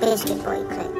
Biscuit Boy Click.